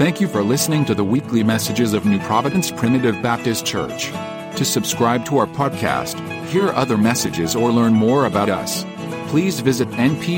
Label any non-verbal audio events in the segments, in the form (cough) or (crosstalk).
Thank you for listening to the weekly messages of New Providence Primitive Baptist Church. To subscribe to our podcast, hear other messages, or learn more about us, please visit nppbc.com.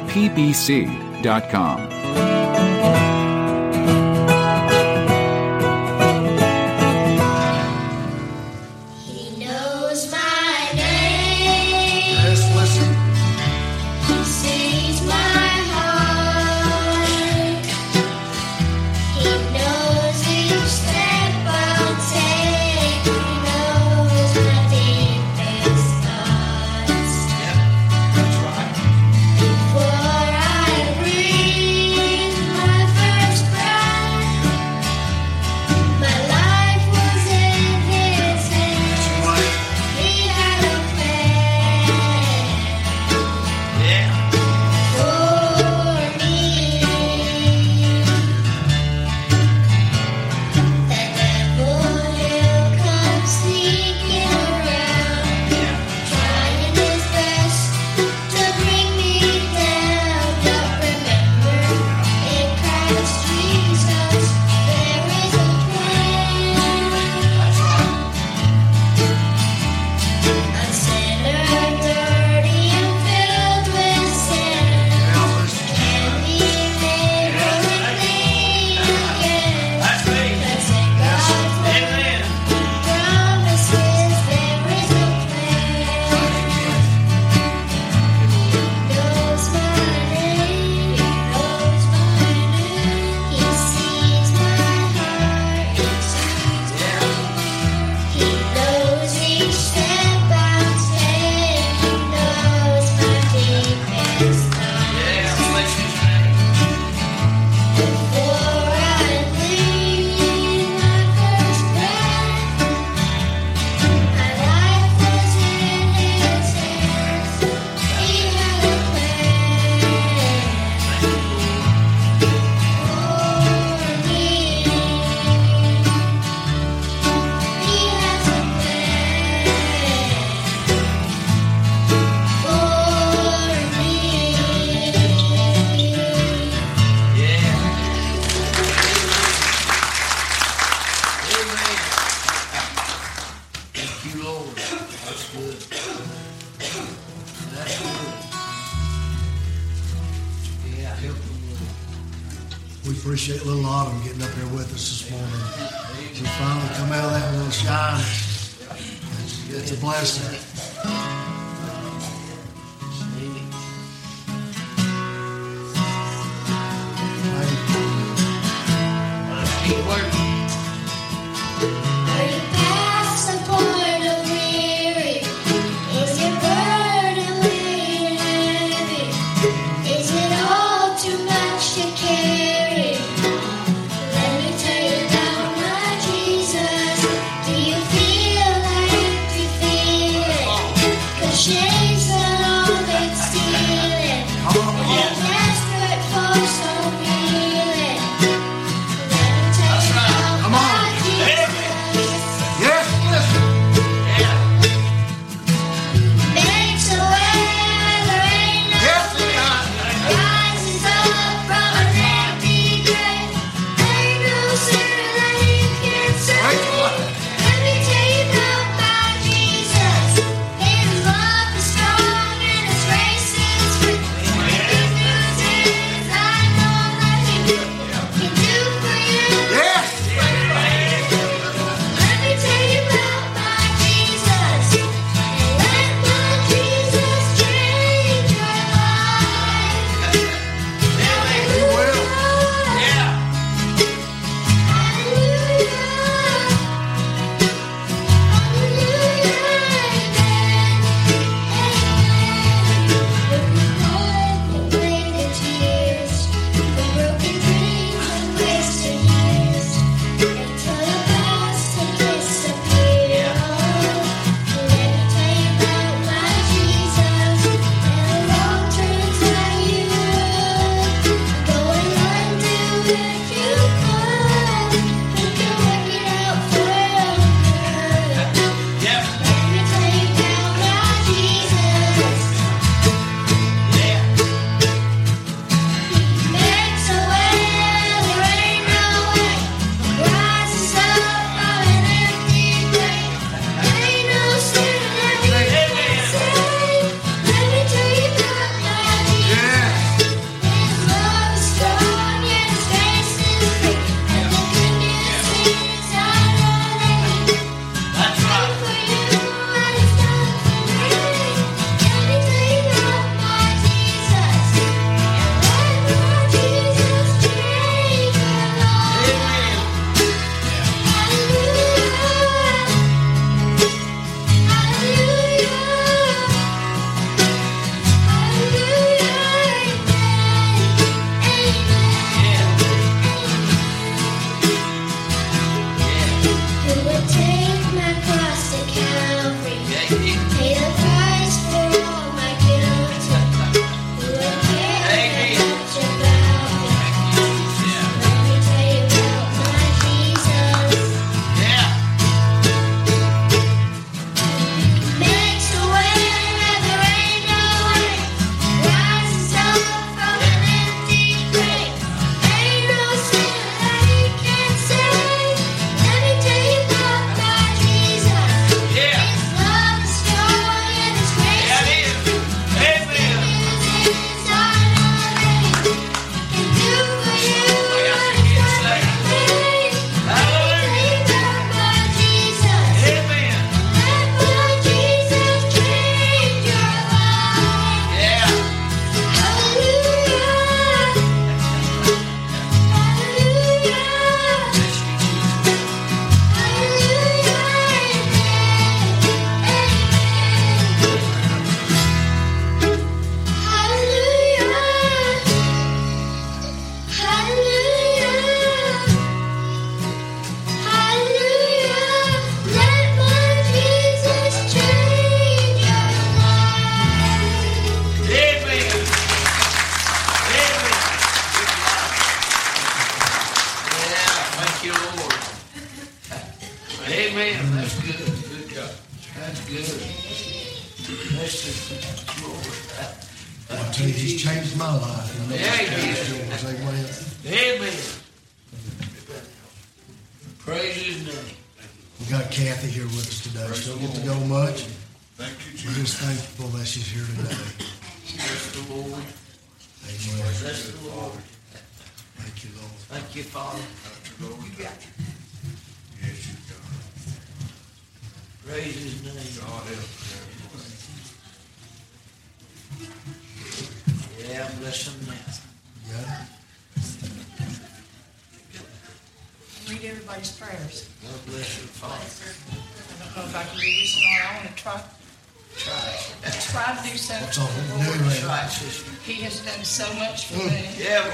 done so much for mm. me. Yeah,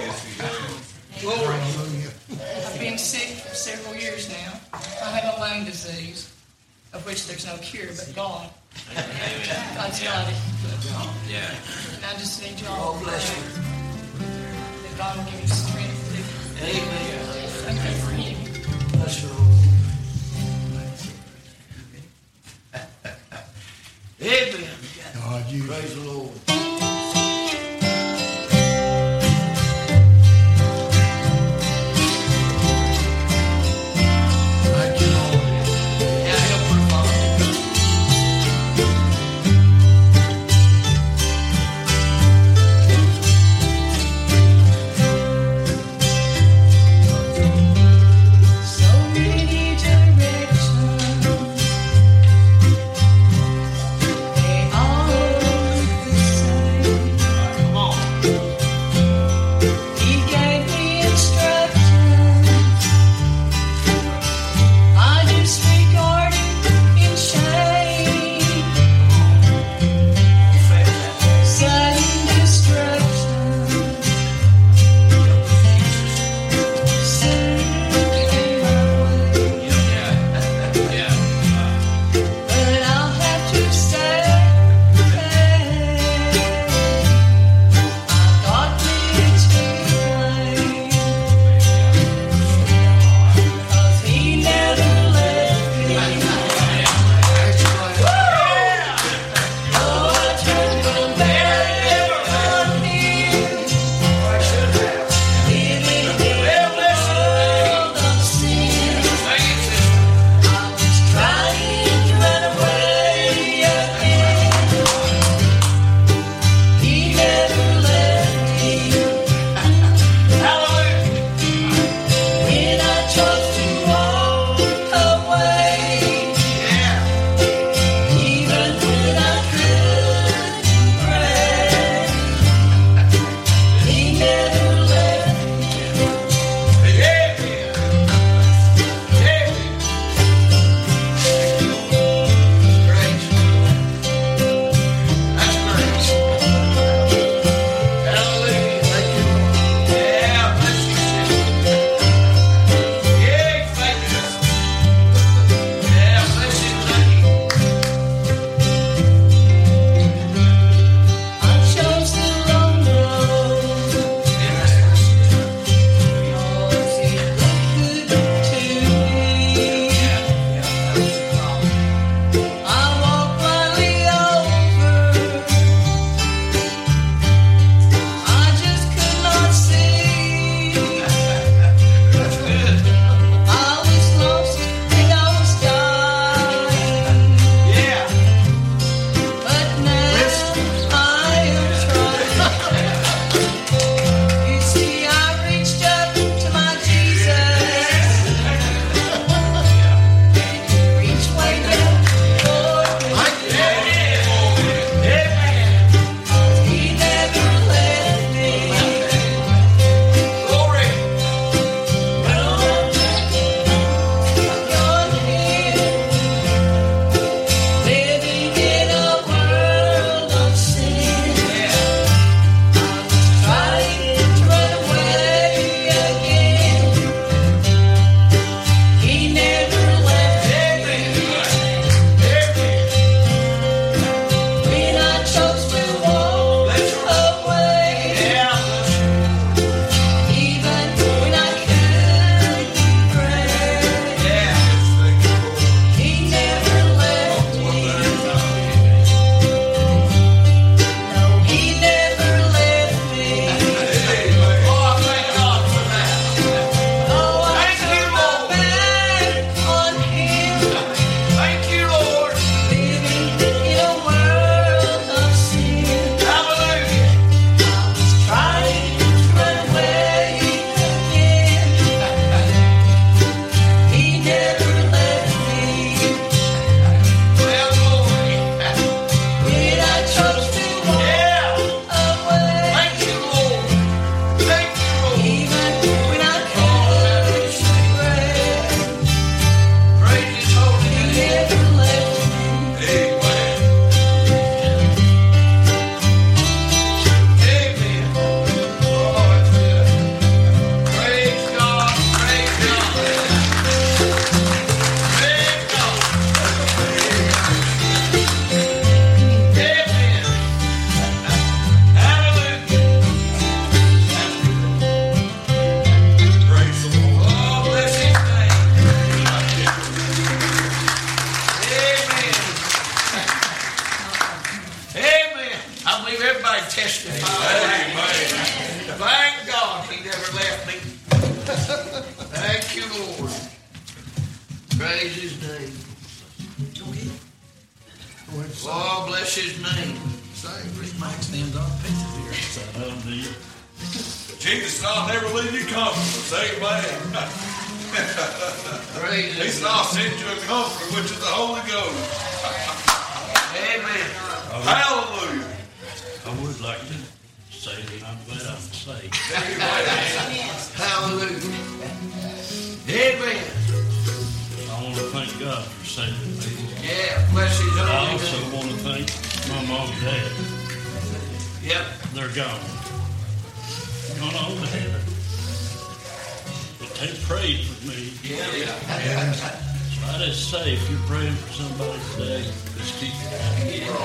Glory. I've been sick for several years now. I have a lung disease, of which there's no cure but God. God's yeah. got it. Yeah. And I just need y'all oh, bless you. that God will give you strength. Amen. Something for him. Bless you. Amen. God, you. Praise the Lord. Send you a comforter, which is the Holy Ghost. Amen. Hallelujah. I would like to say that I'm glad I'm saved. Hallelujah. Amen. I want to thank God for saving me. Yeah, bless his I also name. want to thank my mom and dad. Yep. They're gone. Gone on to heaven. But they prayed for me. Yeah. So I just say, if you're praying for somebody today, just keep it up.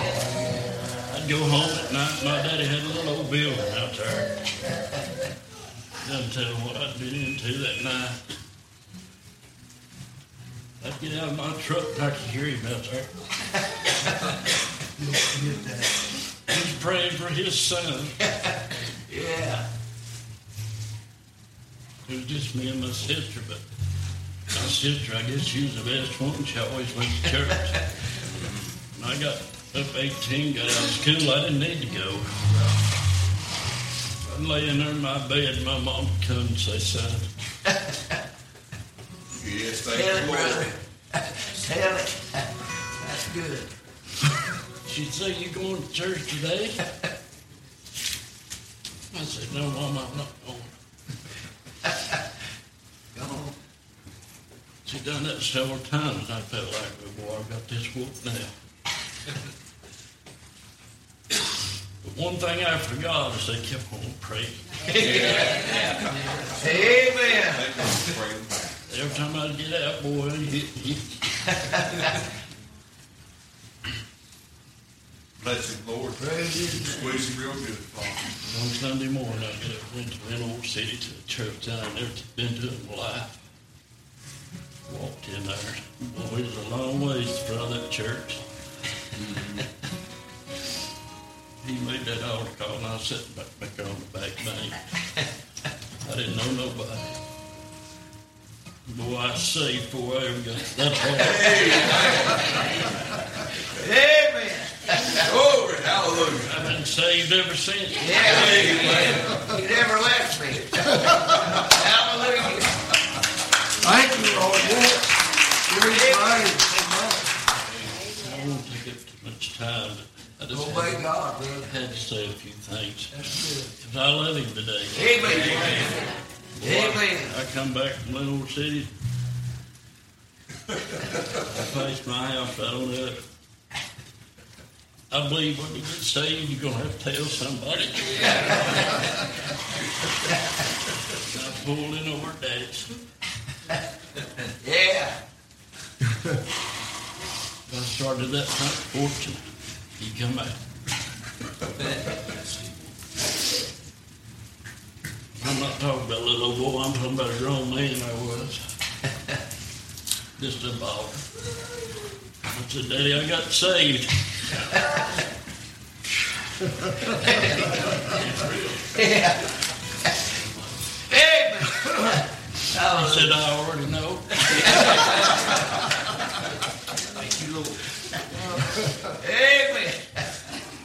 I'd go home at night. My daddy had a little old building out there. Doesn't tell him what I'd been into that night. I'd get out of my truck and I could hear him out there. you don't forget that. He's praying for his son. (laughs) Yeah. It was just me and my sister, but my sister, I guess she was the best one. She always went to church. When (laughs) I got up 18, got out of school, I didn't need to go. I'm laying there in my bed, my mom would come and say, son, Yes, Tell thank it, you, brother. Tell it. That's good. she'd say, you going to church today? I said, no, Mom, I'm not going. Come on. She done that several times, and I felt like, oh, boy, I've got this whooped now. but one thing I forgot is they kept on praying. (laughs) Amen. Thank you for. Every time I'd get out, boy, he, he, Bless him, Lord. Praise. Squeeze him real good, Father. on Sunday morning, I get up, went to Reynolds City to the church that I'd never been to in my life. Walked in there. Boy, it was a long ways in front of that church. (laughs) he made that altar call, and I was sitting back, back on the back bank. (laughs) I didn't know nobody. Boy, I saved before I ever got that far. Amen. Glory, hallelujah. I've been saved ever since. Yeah. He never left me. (laughs) Hallelujah. Thank you, Lord. Yes. Give him praise. I won't take up too much time, but I just Obey had, God, brother. had to say a few things. That's good. 'Cause I love him today. Amen. Amen. I come back from Little City. I passed my house right on up. I believe when you get saved, you're going to have to tell somebody. I pulled in over at Daddy's. (laughs) Yeah. I started that front porch and he come out. (laughs) I'm not talking about little old boy, I'm talking about a grown man I was. (laughs) Just a ball. I said, Daddy, I got saved. Yeah. Amen. Oh, I Hallelujah. said, I already know. (laughs) Thank you, Lord. Amen.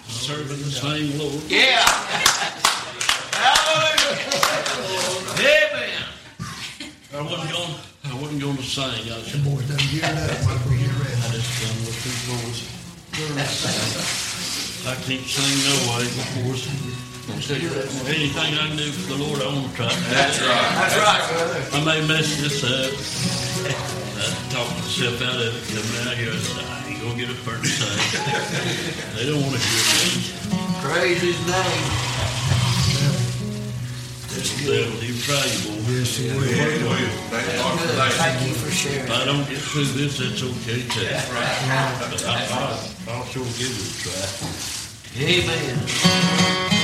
Serving the same Lord. Yeah. Hallelujah. Amen. I wasn't going, I wasn't going to sing. I The said, boys done geared up. Might we get I ready? just done with these boys. I can't sing no way before. Anything I can do for the Lord, I want to try. That's right. That's right, brother. I may mess this up. I talk myself out of it. Coming out here, I said, I ain't gonna get up there to sing. They don't want to hear me. Praise his name. The devil, he try you, boy. Yes, he will. Thank you. Thank God for Good. that. You for sharing. If I don't get through this, that's okay too. But I, I, I'll sure give it a try. Amen. Amen.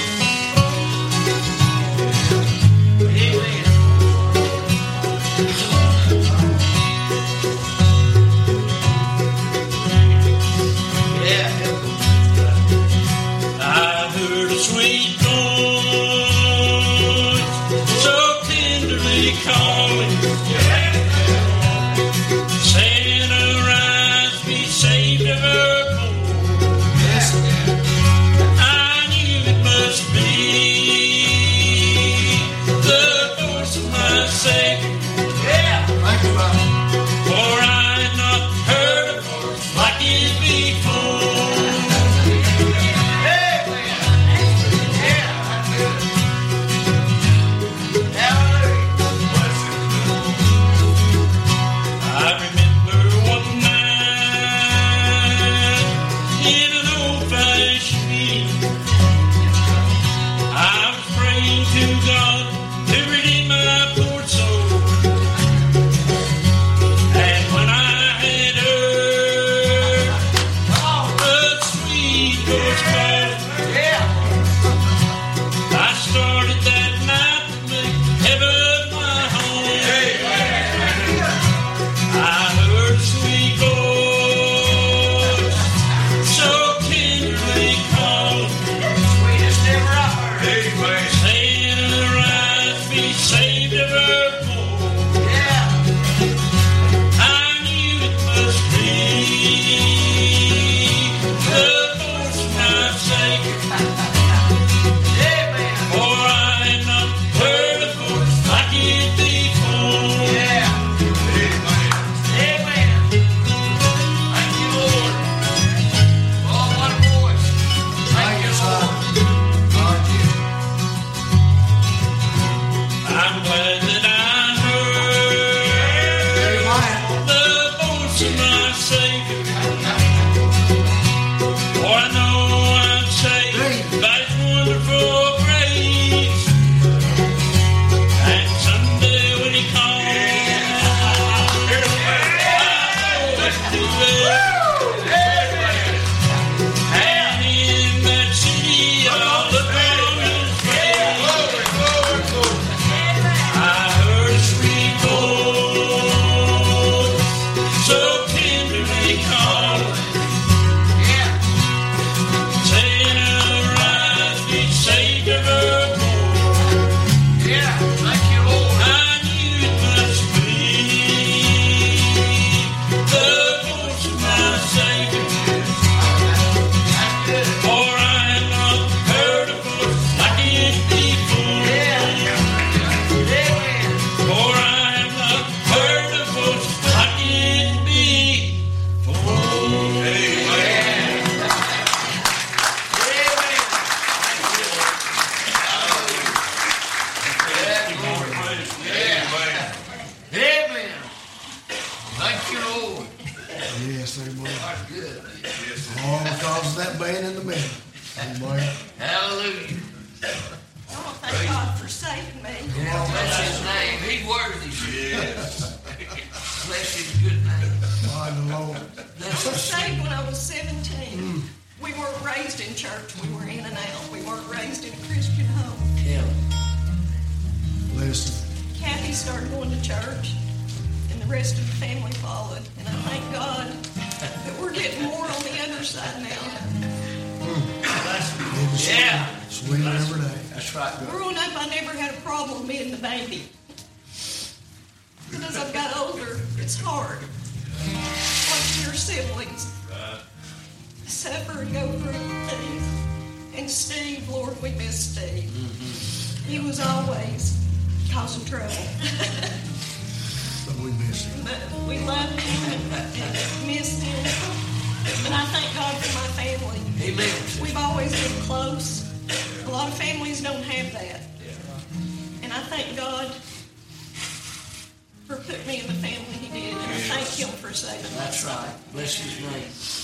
Him for saving. That's right. Bless his name.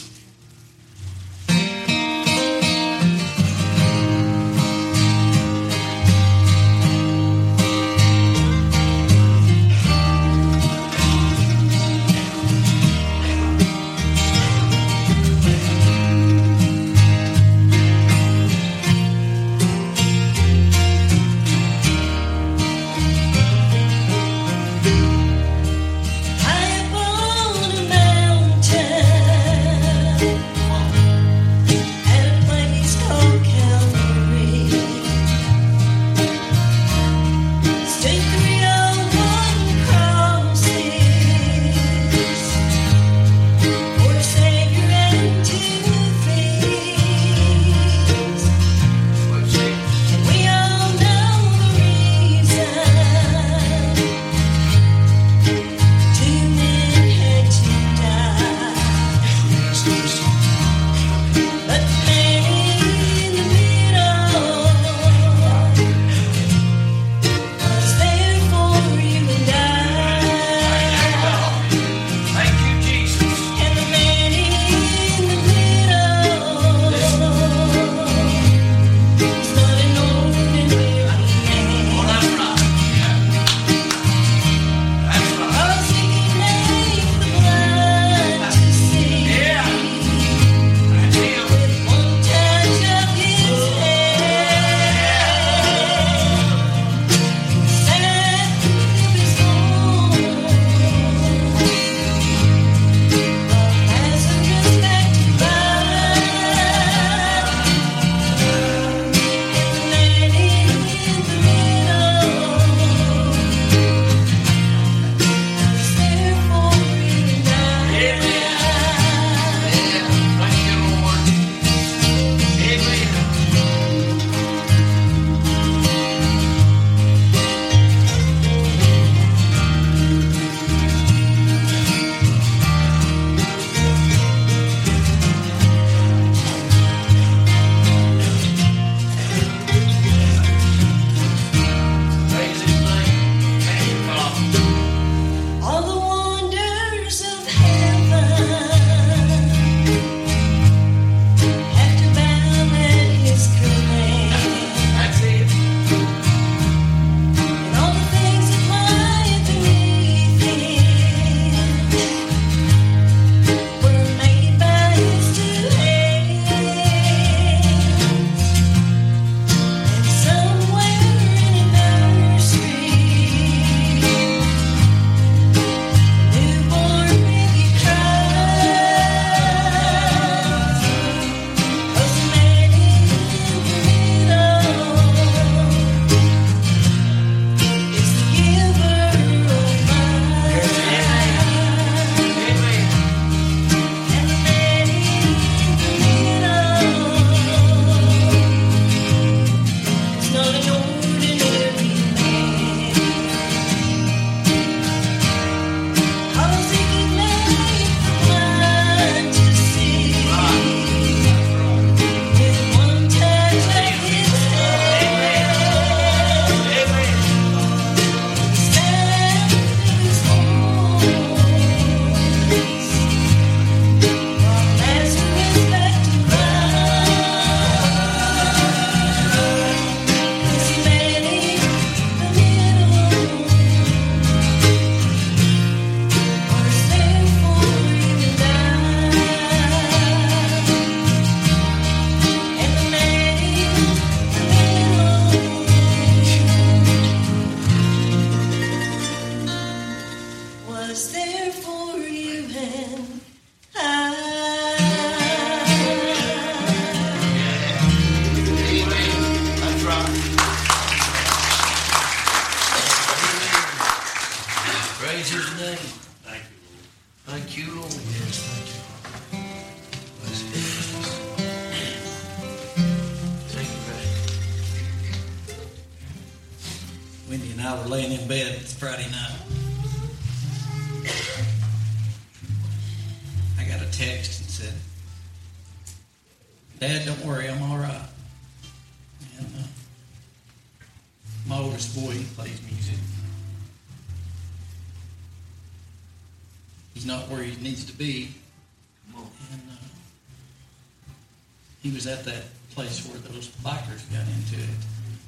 Was at that place where those bikers got into it.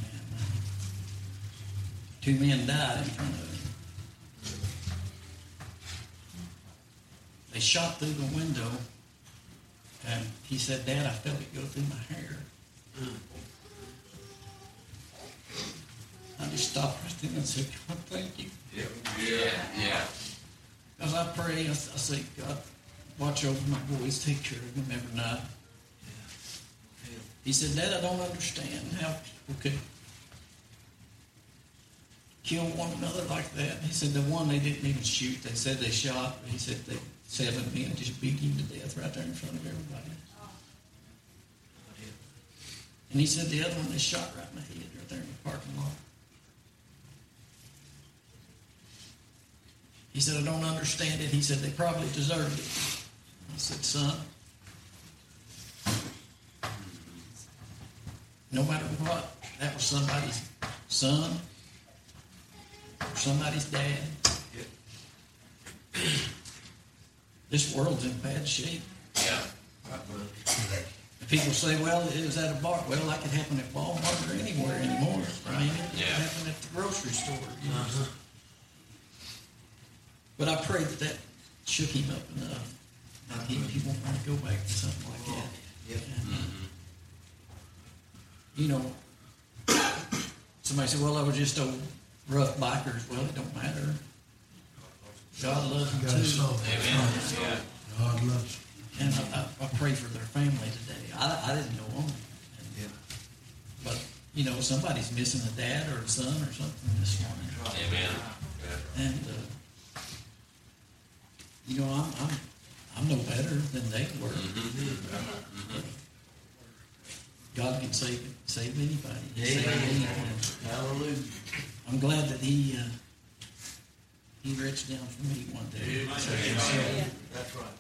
And uh, two men died in front of him. They shot through the window, and he said, Dad, I felt it go through my hair. I just stopped right then and said, God, thank you. Yeah, yeah. yeah. As I pray, I, I say, God, watch over my boys, take care of them every night. He said, Dad, I don't understand how people could kill one another like that. He said, the one they didn't even shoot, they said they shot. He said, they, seven men just beat him to death right there in front of everybody. And he said, the other one they shot right in the head right there in the parking lot. He said, I don't understand it. He said, they probably deserved it. I said, son, no matter what, that was somebody's son or somebody's dad. (clears throat) This world's in bad shape. Yeah. People say, well, it was at a bar. Well, that could happen at Walmart or anywhere anymore, Brian. It Yeah. happened at the grocery store. you know. But I pray that that shook him up enough. that he, he won't want to go back to something like that. And, uh, You know, somebody said, well, I was just a rough bikers. Well, it don't matter. God loves them Got us too. all. Yeah. God loves And I, I, I pray for their family today. I, I didn't know them. And, Yeah. But, you know, somebody's missing a dad or a son or something this morning. Amen. And, uh, you know, I'm, I'm, I'm no better than they were. God can save, save anybody. He save anyone. Hallelujah. I'm glad that he, uh, he reached down for me one day. So, That's right.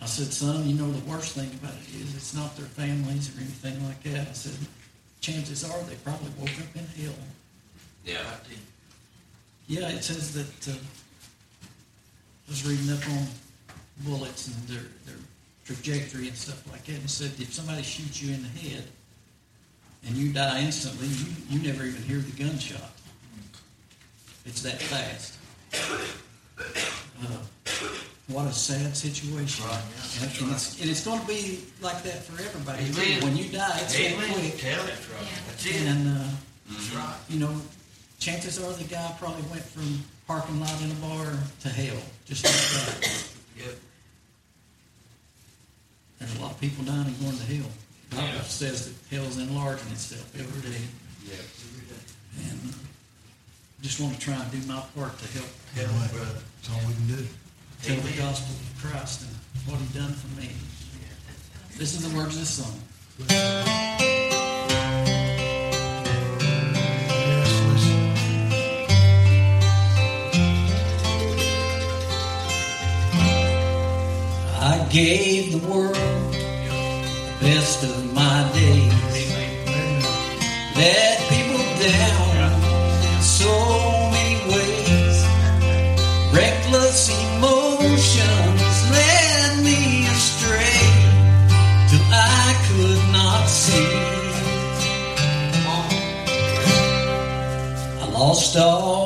I said, son, you know, the worst thing about it is it's not their families or anything like that. I said, chances are they probably woke up in hell. Yeah. Yeah, it says that, uh, I was reading up on bullets and their, their trajectory and stuff like that, and said if somebody shoots you in the head and you die instantly, you, you never even hear the gunshot. It's that fast. Uh, what a sad situation. Right, yeah, and, that's and it's, and it's going to be like that for everybody. Amen. When you die, it's going Amen. quick. Tell it. That's it. And, uh, That's right. you know, chances are the guy probably went from parking lot in a bar to hell, just like that. Yep. There's a lot of people dying and going to hell. The Bible Yeah. says that hell's enlarging itself every day. Yeah. And uh, just want to try and do my part to help Tell it, brother. That's all we can do. tell the gospel of Christ and what He done for me. Listen to the words of this song. Yes, listen. I gave the world the best of my days. Let people down so many ways. Reckless emotions led me astray till I could not see. I lost all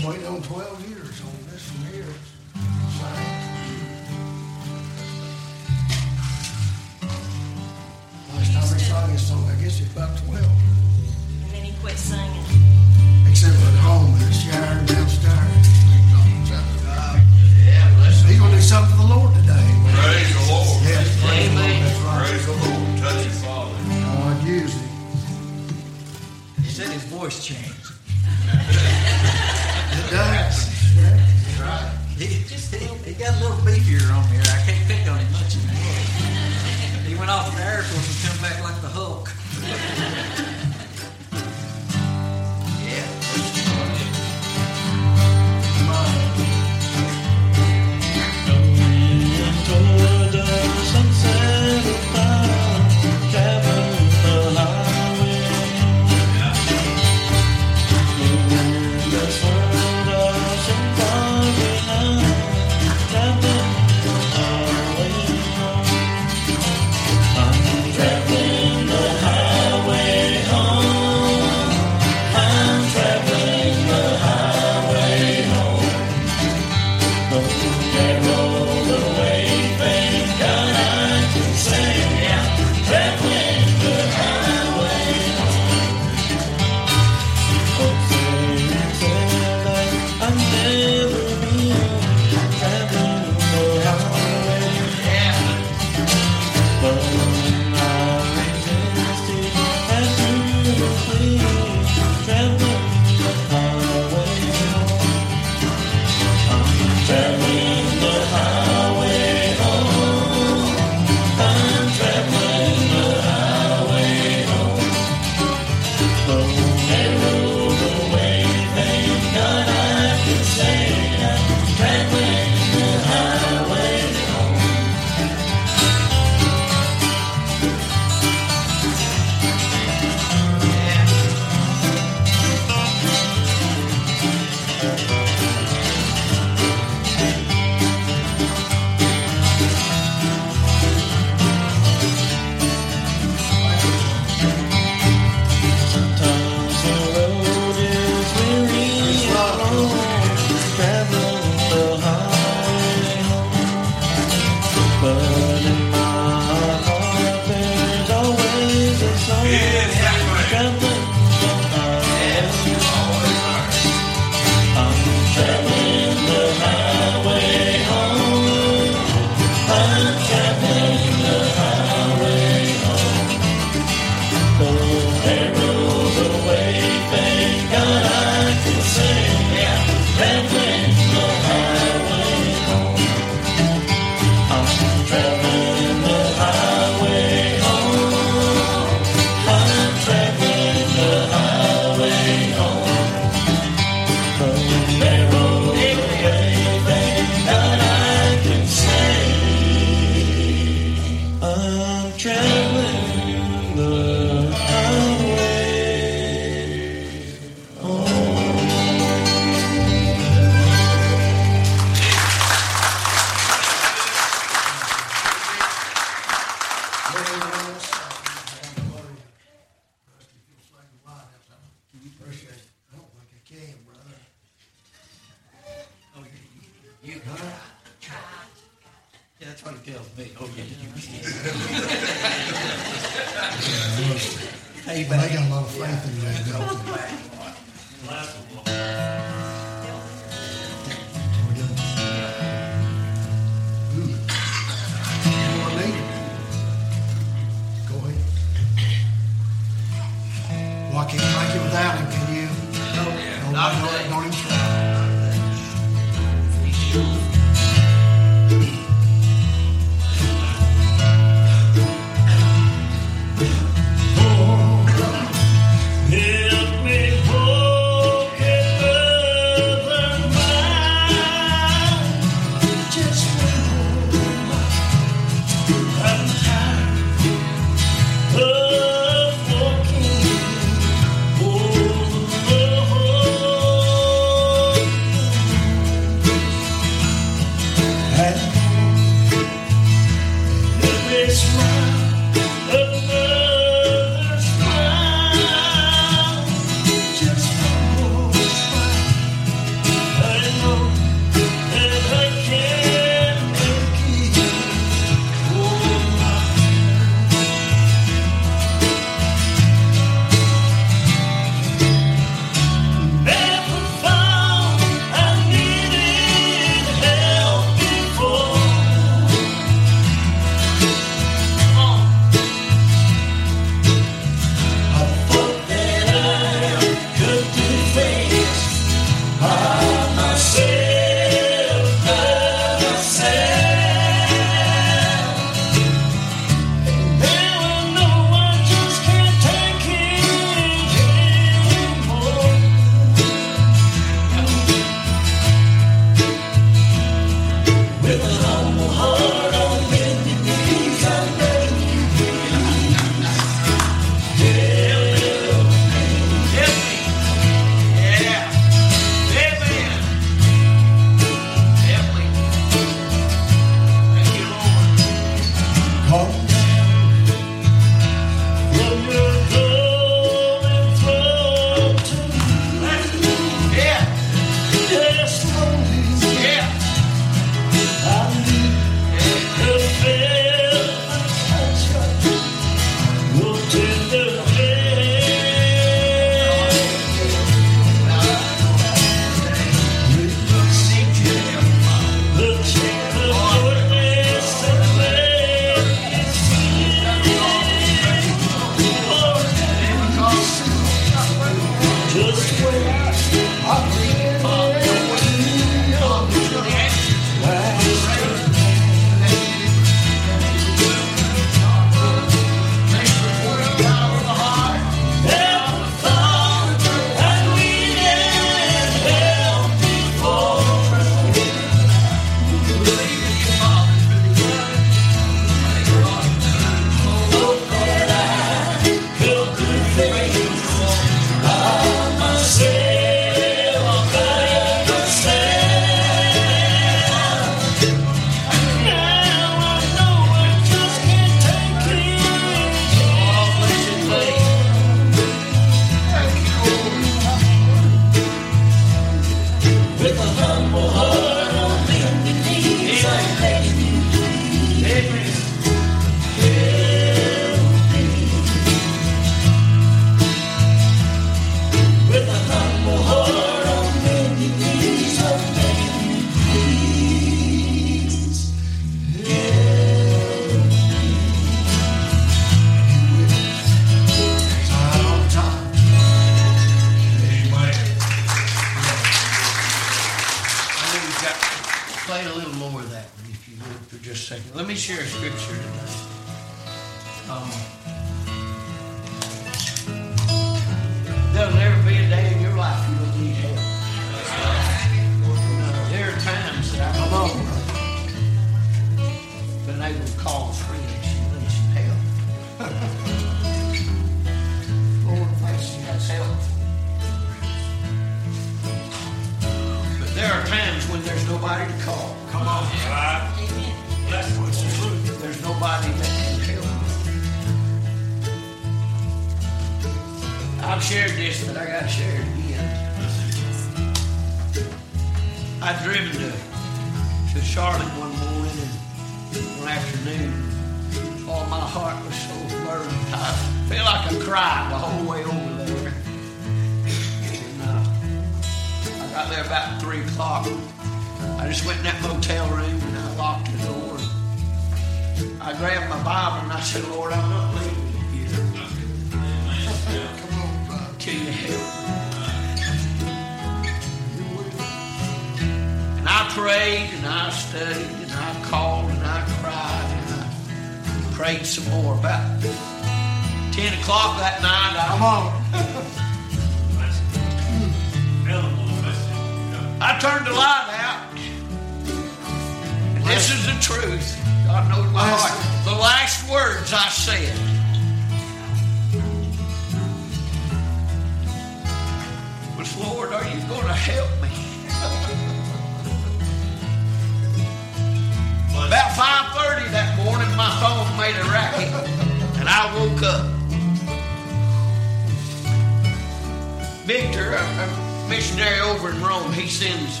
missionary over in Rome, he sends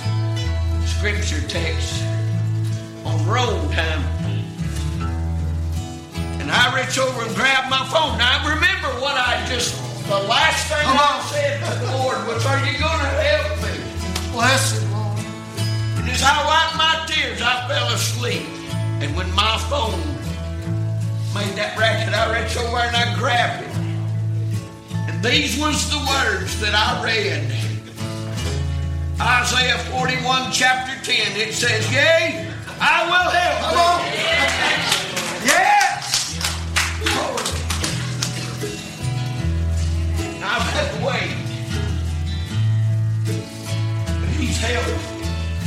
scripture texts on Rome time. And I reach over and grab my phone. Now, I remember what I just, the last thing Come I on. said to the Lord was, Are you going to help me? Bless it, Lord. And as I wiped my tears, I fell asleep. And when my phone made that racket, I reached over and I grabbed it. And these was the words that I read Isaiah 41, chapter 10, it says, Yea, I will help. Come on. (laughs) Yes. I've had to wait. But he's helped.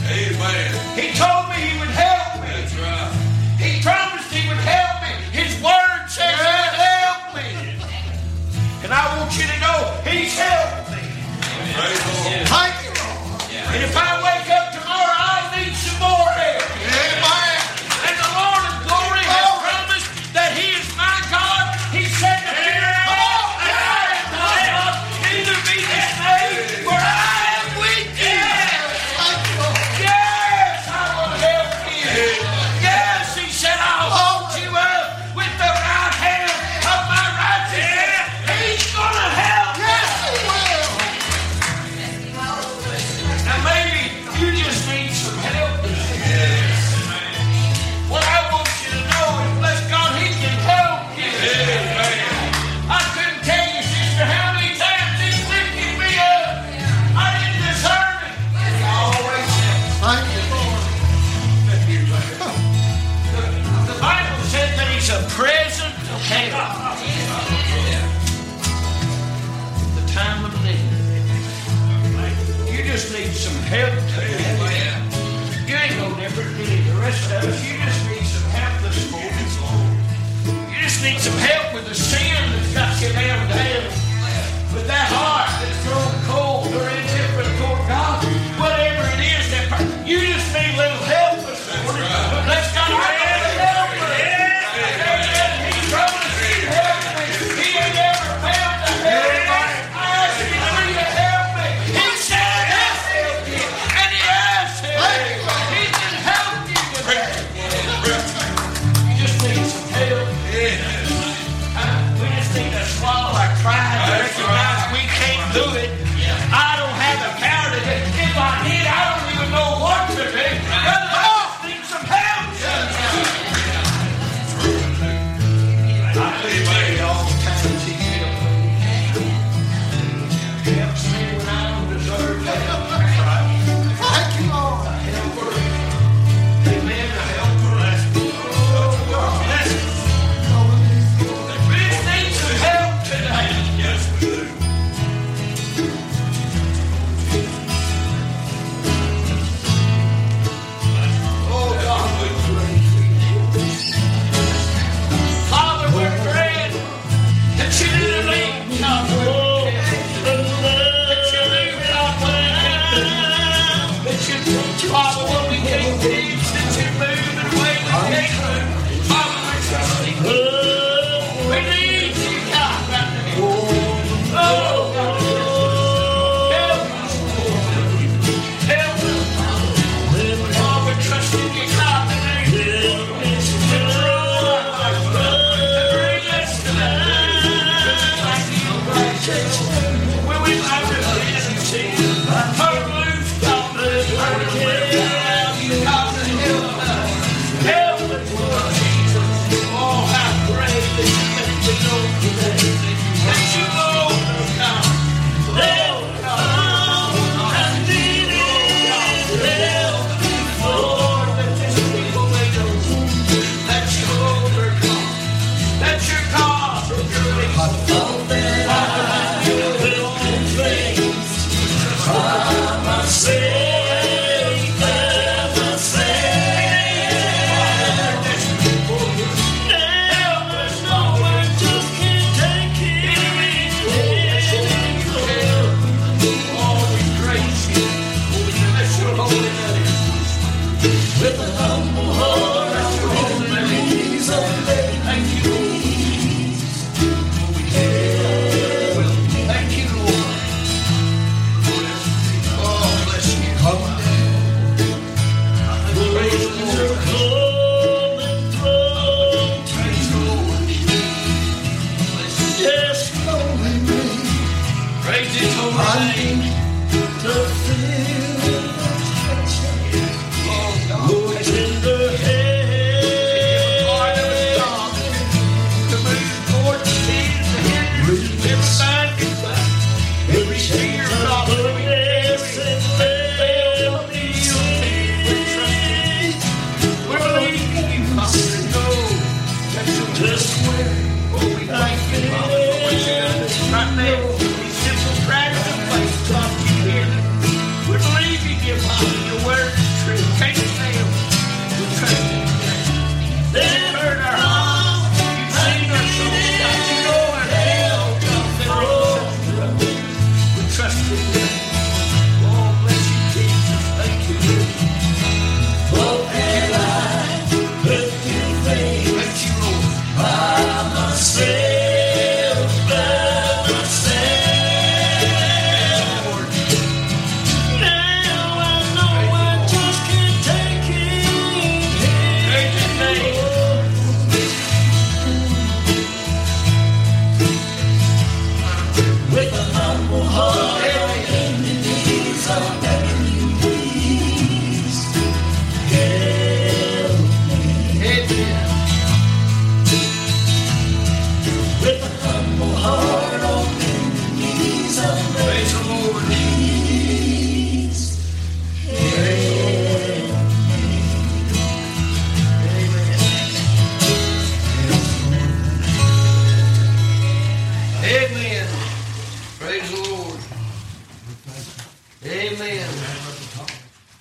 Amen. He told me he would help me. That's right. He promised he would help me. His word says yes. he would help me. And I want you to know he's helped me. Thank you. And if I wake up Father,